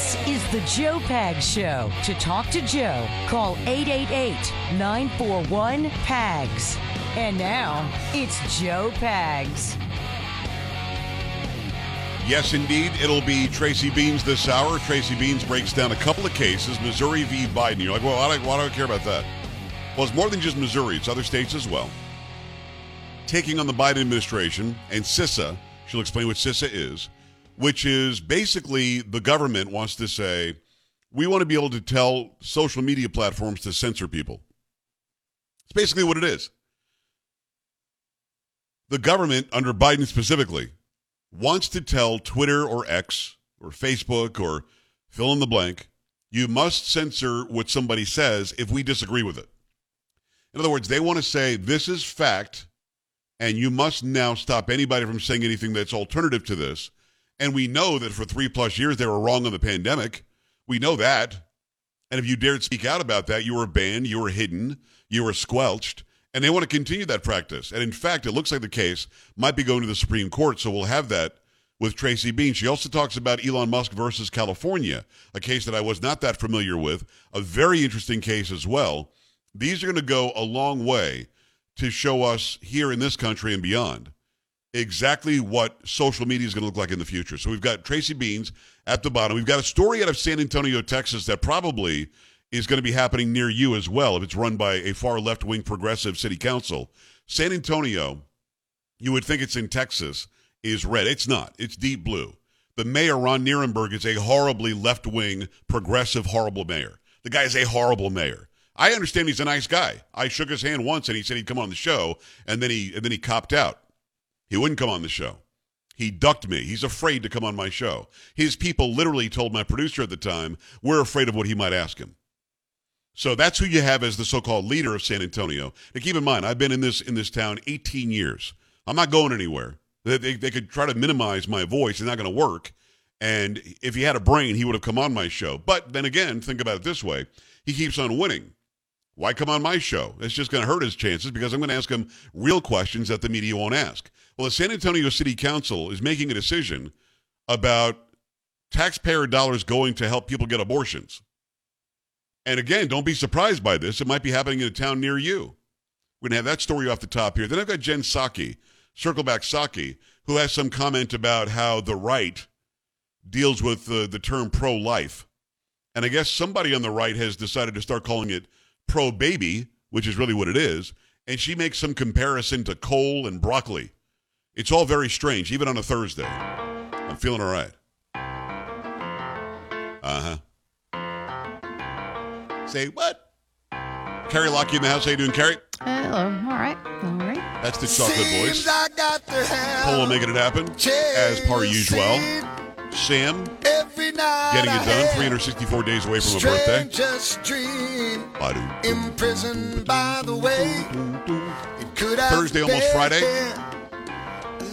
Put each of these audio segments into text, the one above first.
This is the Joe Pags Show. To talk to Joe, call 888 941 PAGS. And now, it's Joe Pags. Yes, indeed. It'll be Tracy Beanz this hour. Tracy Beanz breaks down a couple of cases Missouri v. Biden. You're like, well, why do, why do I care about that? Well, it's more than just Missouri, it's other states as well. Taking on the Biden administration and CISA. She'll explain what CISA is, which is basically the government wants to say, we want to be able to tell social media platforms to censor people. It's basically what it is. The government, under Biden specifically, wants to tell Twitter or X or Facebook or fill in the blank, you must censor what somebody says if we disagree with it. In other words, they want to say this is fact, and you must now stop anybody from saying anything that's alternative to this. And we know that for three plus years they were wrong on the pandemic. We know that. And if you dared speak out about that, you were banned, you were hidden, you were squelched. And they want to continue that practice. And in fact, it looks like the case might be going to the Supreme Court. So we'll have that with Tracy Bean. She also talks about Elon Musk versus California, a case that I was not that familiar with, a very interesting case as well. These are going to go a long way to show us here in this country and beyond exactly what social media is going to look like in the future. So we've got Tracy Beanz at the bottom. We've got a story out of San Antonio, Texas that probably is going to be happening near you as well if it's run by a far left wing progressive city council. San Antonio, you would think it's in Texas, is red. It's not, it's deep blue. The mayor, Ron Nirenberg, is a horribly left wing, progressive, horrible mayor. The guy is a horrible mayor. I understand he's a nice guy. I shook his hand once and he said he'd come on the show, and then he and then he copped out. He wouldn't come on the show. He ducked me. He's afraid to come on my show. His people literally told my producer at the time, we're afraid of what he might ask him. So that's who you have as the so-called leader of San Antonio. Now keep in mind, I've been in this in this town 18 years. I'm not going anywhere. They, they, they could try to minimize my voice. It's not going to work. And if he had a brain, he would have come on my show. But then again, think about it this way: he keeps on winning. Why come on my show? It's just going to hurt his chances because I'm going to ask him real questions that the media won't ask. Well, the San Antonio City Council is making a decision about taxpayer dollars going to help people get abortions. And again, don't be surprised by this. It might be happening in a town near you. We're going to have that story off the top here. Then I've got Jen Psaki, Circleback Psaki, who has some comment about how the right deals with the, the term pro life. And I guess somebody on the right has decided to start calling it pro baby, which is really what it is. And she makes some comparison to coal and broccoli. It's all very strange, even on a Thursday. I'm feeling all right. Uh huh. Say what? Carrie Lockie in the house. How you doing, Carrie? Hello. All right. All right. That's the chocolate voice. Polo making it happen, as per usual. Sam getting it done. 364 days away from a birthday. Just dream. Imprisoned by the way. Thursday, almost Friday.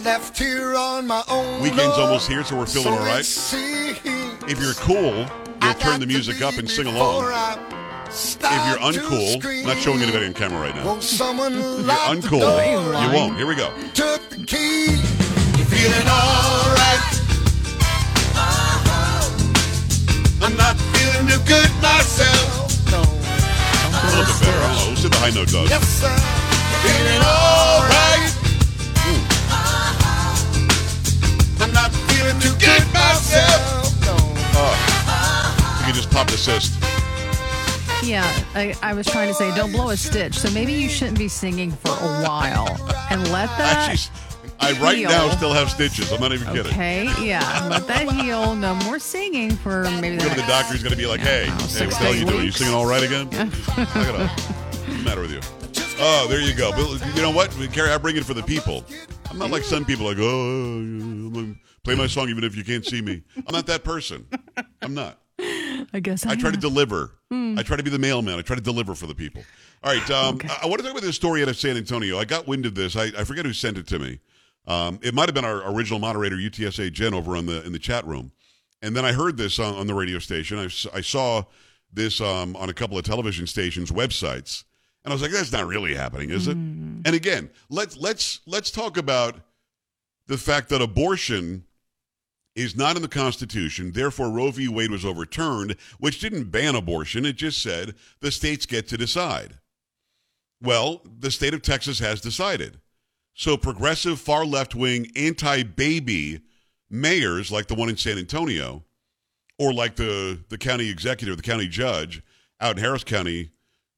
Left here on my own. Weekend's almost here, so we're feeling all right. If you're cool, you'll turn the music up and sing along. If you're uncool, I'm not showing anybody on camera right now. If you're uncool, you won't. Here we go. Took the key. Feeling alright. Uh-huh. I'm not feeling too good myself. No. A little bit better. I don't know. Let's see the high note does. Yes, sir. Feeling alright. Too good myself. Uh-huh. You can just pop assist. Yeah, I, I was trying to say, don't blow a stitch. So maybe you shouldn't be singing for a while and let that. Actually, I right heal. now still have stitches. I'm not even kidding. Okay, yeah, let that heal. No more singing for maybe the Go to the next- doctor. He's going to be like, "Hey, Yeah, hey, oh, what the hell to you doing? You singing all right again? Look it up. What's the matter with you? Oh, there you go. But you know what, Carrie? I bring it for the people. I'm not like some people like, oh, play my song even if you can't see me. I'm not that person. I'm not. I guess I, I try to deliver. Hmm. I try to be the mailman. I try to deliver for the people. All right. Um, I, I want to talk about this story out of San Antonio. I got wind of this. I, I forget who sent it to me. Um, it might have been our original moderator, UTSA Jen, over on the in the chat room. And then I heard this on, on the radio station. I, I saw this um, on a couple of television stations' websites, and I was like, "That's not really happening, is it?" And again, let's let's let's talk about the fact that abortion is not in the Constitution. Therefore, Roe v. Wade was overturned, which didn't ban abortion. It just said the states get to decide. Well, the state of Texas has decided. So, progressive, far left wing, anti baby mayors like the one in San Antonio, or like the, the county executive, the county judge out in Harris County,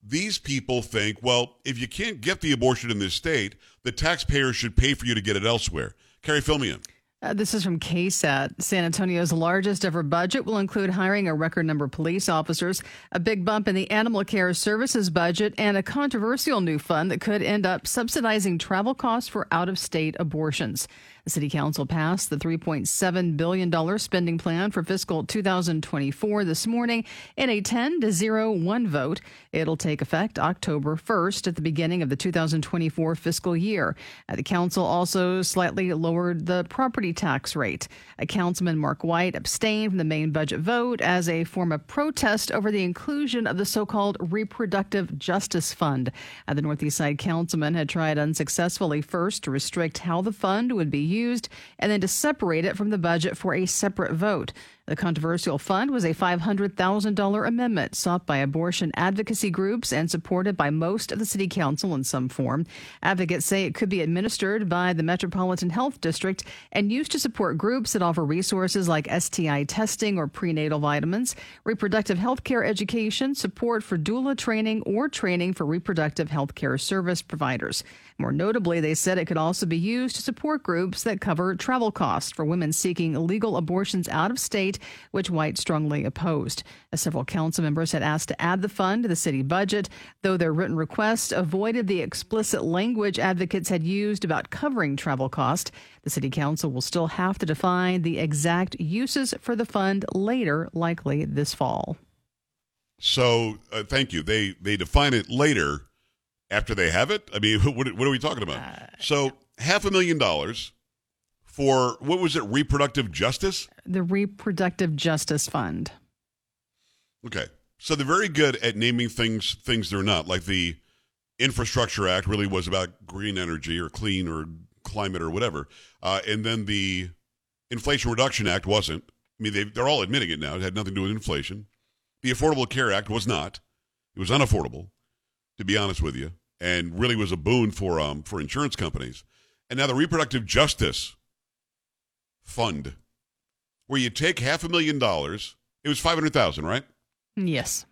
these people think, well, if you can't get the abortion in this state, the taxpayer should pay for you to get it elsewhere. Carrie, fill me in. Uh, this is from KSAT. San Antonio's largest ever budget will include hiring a record number of police officers, a big bump in the animal care services budget, and a controversial new fund that could end up subsidizing travel costs for out of state abortions. The City Council passed the $3.7 billion spending plan for fiscal 2024 this morning in a 10 to 0 1 vote. It'll take effect October 1st at the beginning of the 2024 fiscal year. Uh, the council also slightly lowered the property tax rate. A councilman, Mark White, abstained from the main budget vote as a form of protest over the inclusion of the so called Reproductive Justice Fund. Uh, the Northeast Side councilman had tried unsuccessfully first to restrict how the fund would be used and then to separate it from the budget for a separate vote. The controversial fund was a $500,000 amendment sought by abortion advocacy groups and supported by most of the city council in some form. Advocates say it could be administered by the Metropolitan Health District and used to support groups that offer resources like STI testing or prenatal vitamins, reproductive health care education, support for doula training, or training for reproductive health care service providers. More notably, they said it could also be used to support groups that cover travel costs for women seeking illegal abortions out of state which White strongly opposed. As several council members had asked to add the fund to the city budget, though their written request avoided the explicit language advocates had used about covering travel costs. The city council will still have to define the exact uses for the fund later, likely this fall. So, uh, thank you. They they define it later after they have it. I mean, what, what are we talking about? Uh, so, half a million dollars for what was it? Reproductive justice. The Reproductive Justice Fund. Okay, so they're very good at naming things things they're not. Like the Infrastructure Act really was about green energy or clean or climate or whatever, uh, and then the Inflation Reduction Act wasn't. I mean, they, they're all admitting it now. It had nothing to do with inflation. The Affordable Care Act was not. It was unaffordable, to be honest with you, and really was a boon for um for insurance companies. And now the Reproductive Justice fund where you take half a million dollars. It was 500,000, right? Yes.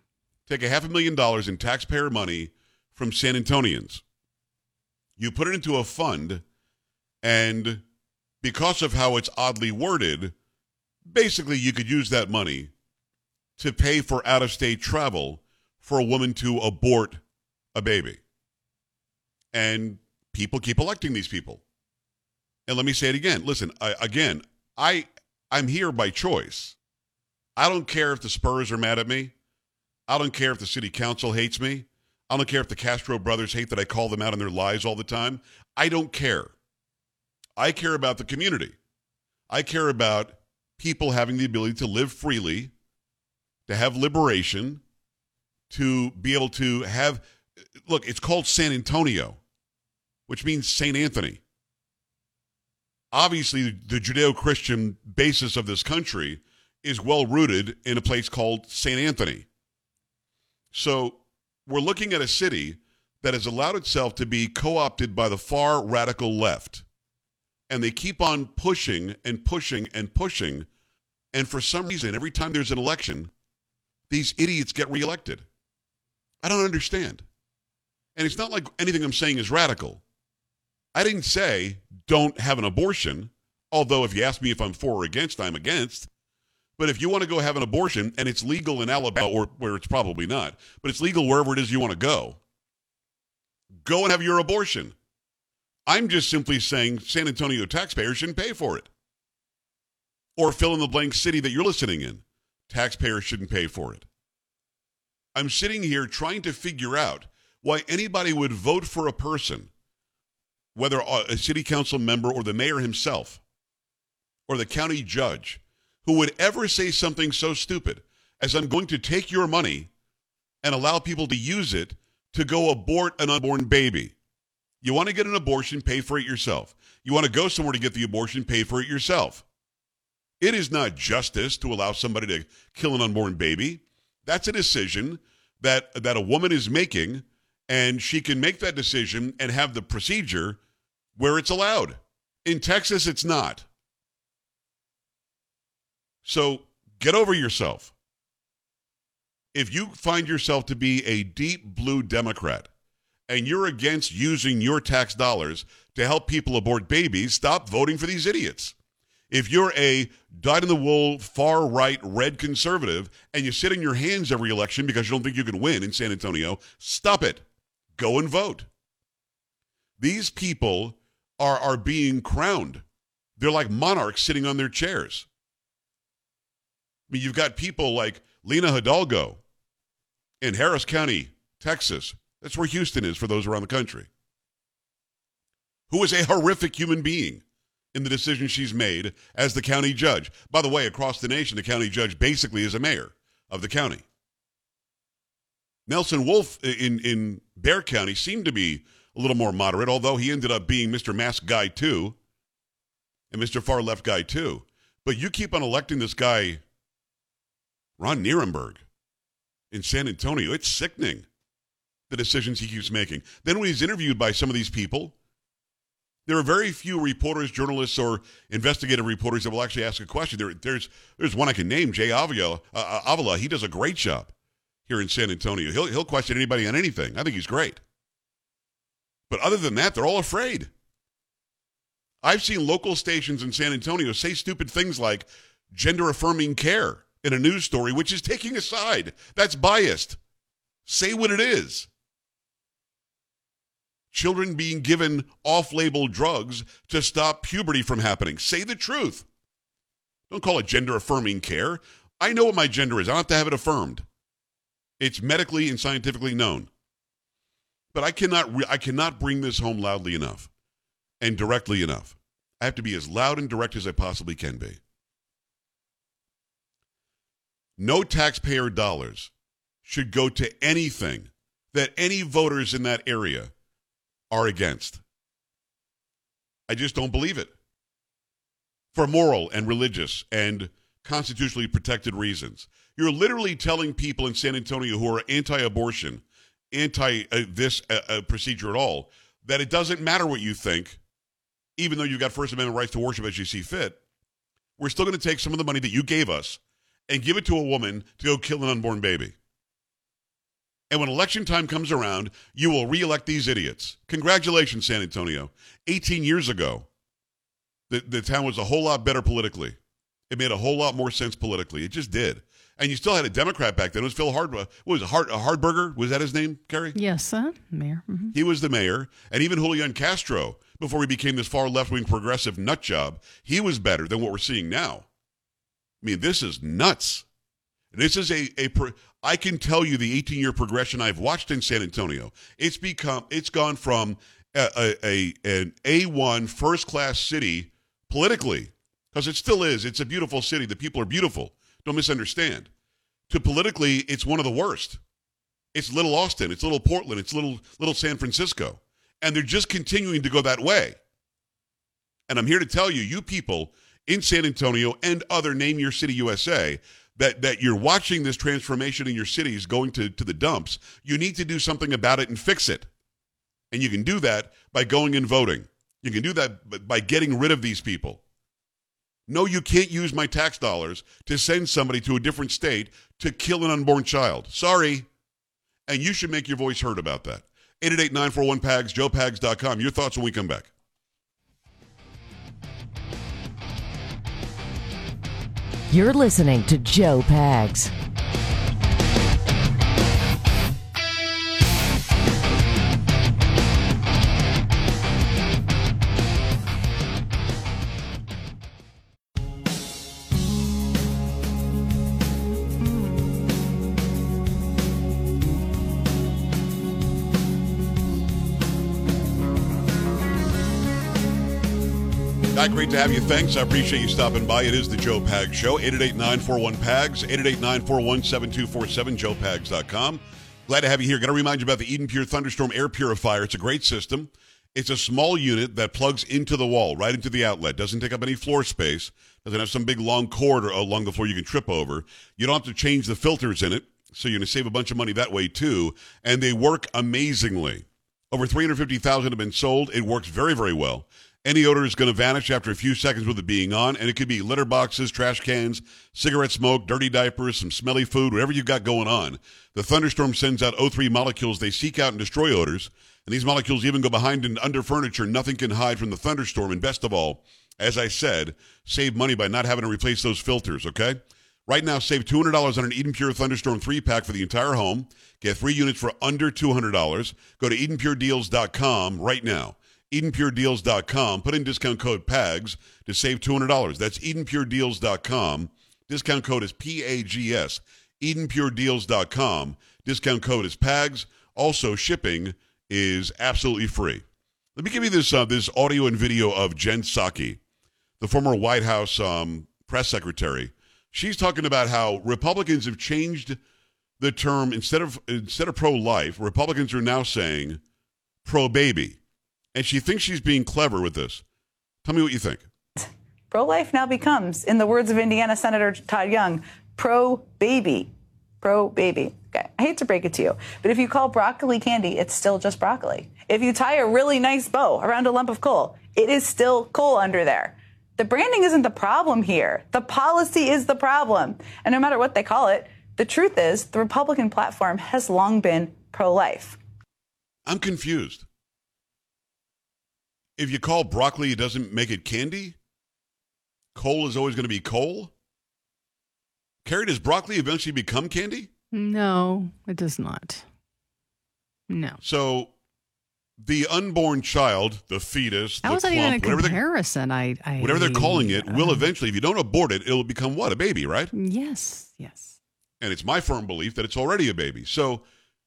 Take a half a million dollars in taxpayer money from San Antonians. You put it into a fund, and because of how it's oddly worded, basically you could use that money to pay for out of state travel for a woman to abort a baby. And people keep electing these people. And let me say it again. Listen, I, again, I I'm here by choice. I don't care if the Spurs are mad at me. I don't care if the city council hates me. I don't care if the Castro brothers hate that I call them out on their lies all the time. I don't care. I care about the community. I care about people having the ability to live freely, to have liberation, to be able to have look, it's called San Antonio, which means St. Anthony obviously the Judeo-Christian basis of this country is well rooted in a place called St. Anthony. So we're looking at a city that has allowed itself to be co-opted by the far radical left. And they keep on pushing and pushing and pushing. And for some reason, every time there's an election, these idiots get reelected. I don't understand. And it's not like anything I'm saying is radical. I didn't say don't have an abortion, although if you ask me if I'm for or against, I'm against. But if you want to go have an abortion and it's legal in Alabama, or where it's probably not, but it's legal wherever it is you want to go, go and have your abortion. I'm just simply saying San Antonio taxpayers shouldn't pay for it. Or fill in the blank city that you're listening in. Taxpayers shouldn't pay for it. I'm sitting here trying to figure out why anybody would vote for a person whether a city council member or the mayor himself or the county judge who would ever say something so stupid as I'm going to take your money and allow people to use it to go abort an unborn baby. You want to get an abortion, pay for it yourself. You want to go somewhere to get the abortion, pay for it yourself. It is not justice to allow somebody to kill an unborn baby. That's a decision that that a woman is making and she can make that decision and have the procedure where it's allowed. In Texas it's not. So get over yourself. If you find yourself to be a deep blue Democrat and you're against using your tax dollars to help people abort babies, stop voting for these idiots. If you're a dyed in the wool, far right, red conservative, and you sit in your hands every election because you don't think you can win in San Antonio, stop it. Go and vote. These people are, are being crowned. They're like monarchs sitting on their chairs. I mean, you've got people like Lina Hidalgo in Harris County, Texas. That's where Houston is for those around the country. Who is a horrific human being in the decision she's made as the county judge. By the way, across the nation, the county judge basically is a mayor of the county. Nelson Wolff uh, in, in Bexar County seemed to be a little more moderate, although he ended up being Mr. Mask Guy too, and Mr. Far Left Guy too. But you keep on electing this guy, Ron Nirenberg, in San Antonio. It's sickening, the decisions he keeps making. Then when he's interviewed by some of these people, there are very few reporters, journalists, or investigative reporters that will actually ask a question. There, there's there's one I can name, Jaie Avila. Uh, uh, Avila. He does a great job here in San Antonio. He'll he'll question anybody on anything. I think he's great. But other than that, they're all afraid. I've seen local stations in San Antonio say stupid things like gender affirming care in a news story, which is taking a side. That's biased. Say what it is children being given off label drugs to stop puberty from happening. Say the truth. Don't call it gender affirming care. I know what my gender is. I don't have to have it affirmed. It's medically and scientifically known. But I cannot re- I cannot bring this home loudly enough and directly enough. I have to be as loud and direct as I possibly can be. No taxpayer dollars should go to anything that any voters in that area are against. I just don't believe it. For moral and religious and constitutionally protected reasons. You're literally telling people in San Antonio who are anti abortion, anti uh, this uh, uh, procedure at all, that it doesn't matter what you think, even though you've got First Amendment rights to worship as you see fit. We're still going to take some of the money that you gave us and give it to a woman to go kill an unborn baby. And when election time comes around, you will reelect these idiots. Congratulations, San Antonio. 18 years ago, the, the town was a whole lot better politically. It made a whole lot more sense politically. It just did. And you still had a Democrat back then. It was Phil Hard. What was it? Hard, Hardberger? Was that his name, Carrie? Yes, uh, mayor. Mm-hmm. He was the mayor. And even Julian Castro, before he became this far left wing progressive nut job, he was better than what we're seeing now. I mean, this is nuts. This is a, a I can tell you the 18 year progression I've watched in San Antonio. It's become it's gone from a, a, a an A1 first class city politically because it still is. It's a beautiful city. The people are beautiful. Don't misunderstand. To politically, it's one of the worst. It's little Austin. It's little Portland. It's little little San Francisco, and they're just continuing to go that way. And I'm here to tell you, you people in San Antonio and other name your city USA that, that you're watching this transformation in your cities going to, to the dumps, you need to do something about it and fix it. And you can do that by going and voting. You can do that by getting rid of these people. No, you can't use my tax dollars to send somebody to a different state to kill an unborn child. Sorry. And you should make your voice heard about that. 888 941 PAGS, joepags.com. Your thoughts when we come back. You're listening to Joe Pags. Great to have you. Thanks. I appreciate you stopping by. It is the Joe Pags Show. 888-941-PAGS, 888-941-7247, joepags.com. Glad to have you here. Got to remind you about the Eden Pure Thunderstorm Air Purifier. It's a great system. It's a small unit that plugs into the wall, right into the outlet. Doesn't take up any floor space Doesn't have some big long cord or uh, along the floor you can trip over. You don't have to change the filters in it, so you're going to save a bunch of money that way too. And they work amazingly. Over 350,000 have been sold. It works very, very well. Any odor is going to vanish after a few seconds with it being on, and it could be litter boxes, trash cans, cigarette smoke, dirty diapers, some smelly food, whatever you've got going on. The thunderstorm sends out O3 molecules. They seek out and destroy odors, and these molecules even go behind and under furniture. Nothing can hide from the thunderstorm. And best of all, as I said, save money by not having to replace those filters, okay? Right now, save $200 on an Eden Pure Thunderstorm 3 pack for the entire home. Get three units for under $200. Go to EdenPureDeals.com right now. EdenPureDeals.com. Put in discount code PAGS to save $200. That's EdenPureDeals.com. Discount code is P-A-G-S. EdenPureDeals.com. Discount code is PAGS. Also, shipping is absolutely free. Let me give you this uh, this audio and video of Jen Psaki, the former White House um, press secretary. She's talking about how Republicans have changed the term instead of instead of pro life, Republicans are now saying pro baby, and she thinks she's being clever with this. Tell me what you think. Pro life now becomes, in the words of Indiana Senator Todd Young, pro baby. Pro baby. Okay. I hate to break it to you, but if you call broccoli candy, it's still just broccoli. If you tie a really nice bow around a lump of coal, it is still coal under there. The branding isn't the problem here. The policy is the problem. And no matter what they call it, the truth is the Republican platform has long been pro life. I'm confused. If you call broccoli, it doesn't make it candy? Coal is always going to be coal? Carrie, does broccoli eventually become candy? No, it does not. No. So the unborn child, the fetus, That the wasn't clump, even a whatever, comparison. I, I, whatever they're calling it, will uh, eventually, if you don't abort it, it'll become what? A baby, right? Yes, yes. And it's my firm belief that it's already a baby. So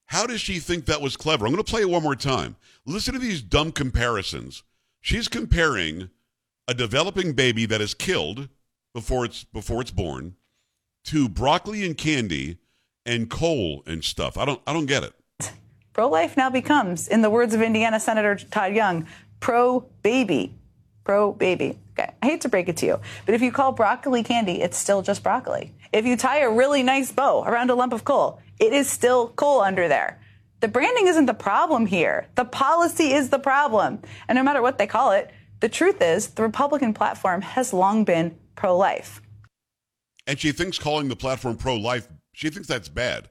how does she think that was clever? I'm going to play it one more time. Listen to these dumb comparisons. She's comparing a developing baby that is killed before it's before it's born to broccoli and candy and coal and stuff. I don't I don't get it. Pro life now becomes, in the words of Indiana Senator Todd Young, pro baby. Pro baby. Okay. I hate to break it to you, but if you call broccoli candy, it's still just broccoli. If you tie a really nice bow around a lump of coal, it is still coal under there. The branding isn't the problem here. The policy is the problem. And no matter what they call it, the truth is the Republican platform has long been pro life. And she thinks calling the platform pro life, she thinks that's bad.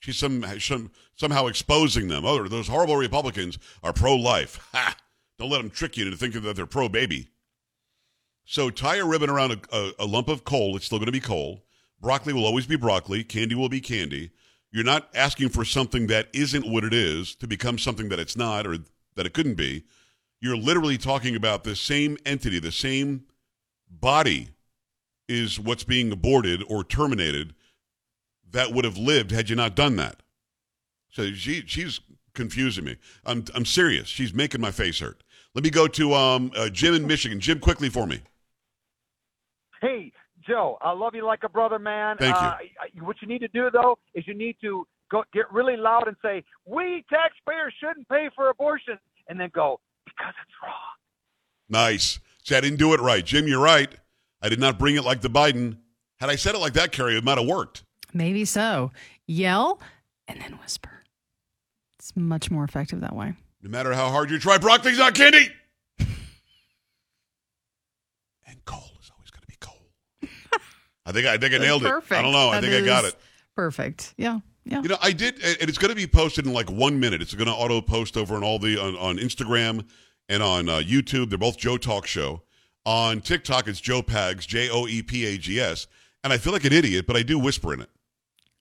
She's some, some somehow exposing them. Oh, those horrible Republicans are pro life. Ha! Don't let them trick you into thinking that they're pro baby. So tie a ribbon around a, a, a lump of coal. It's still going to be coal. Broccoli will always be broccoli. Candy will be candy. You're not asking for something that isn't what it is to become something that it's not or that it couldn't be. You're literally talking about the same entity, the same body is what's being aborted or terminated that would have lived had you not done that. So she she's confusing me. I'm I'm serious. She's making my face hurt. Let me go to um, uh, Jim in Michigan. Jim, quickly for me. Hey, Joe, I love you like a brother, man. Thank you. Uh, I- what you need to do though is you need to go get really loud and say, "We taxpayers shouldn't pay for abortion," and then go because it's wrong. Nice. See, I didn't do it right. Jim, you're right. I did not bring it like the Biden. Had I said it like that, Carrie, it might have worked. Maybe so. Yell and then whisper. It's much more effective that way. No matter how hard you try, broccoli's not candy. and coal is always going to be coal. I think I think I nailed perfect. it. I don't know. I That think I got it. Perfect. Yeah. Yeah. You know, I did, and it's going to be posted in like one minute. It's going to auto post over on all the on, on Instagram and on uh, YouTube. They're both Joe Talk Show. On TikTok, it's Joe Pags, J O E P A G S. And I feel like an idiot, but I do whisper in it.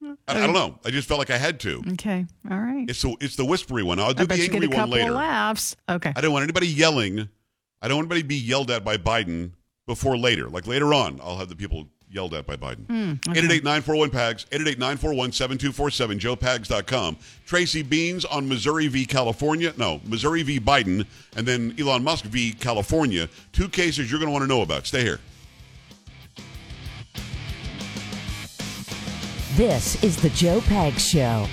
I, I don't know. I just felt like I had to. Okay. All right. It's the it's the whispery one. I'll do the angry a one later. laughs. Okay. I don't want anybody yelling. I don't want anybody to be yelled at by Biden before later. Like later on, I'll have the people yelled at by Biden. 888-941-PAGS, 888-941-7247, joepags.com. Tracy Beanz on Missouri v. California. No, Missouri v. Biden, and then Elon Musk v. California. Two cases you're going to want to know about. Stay here. This is the Joe Pags Show.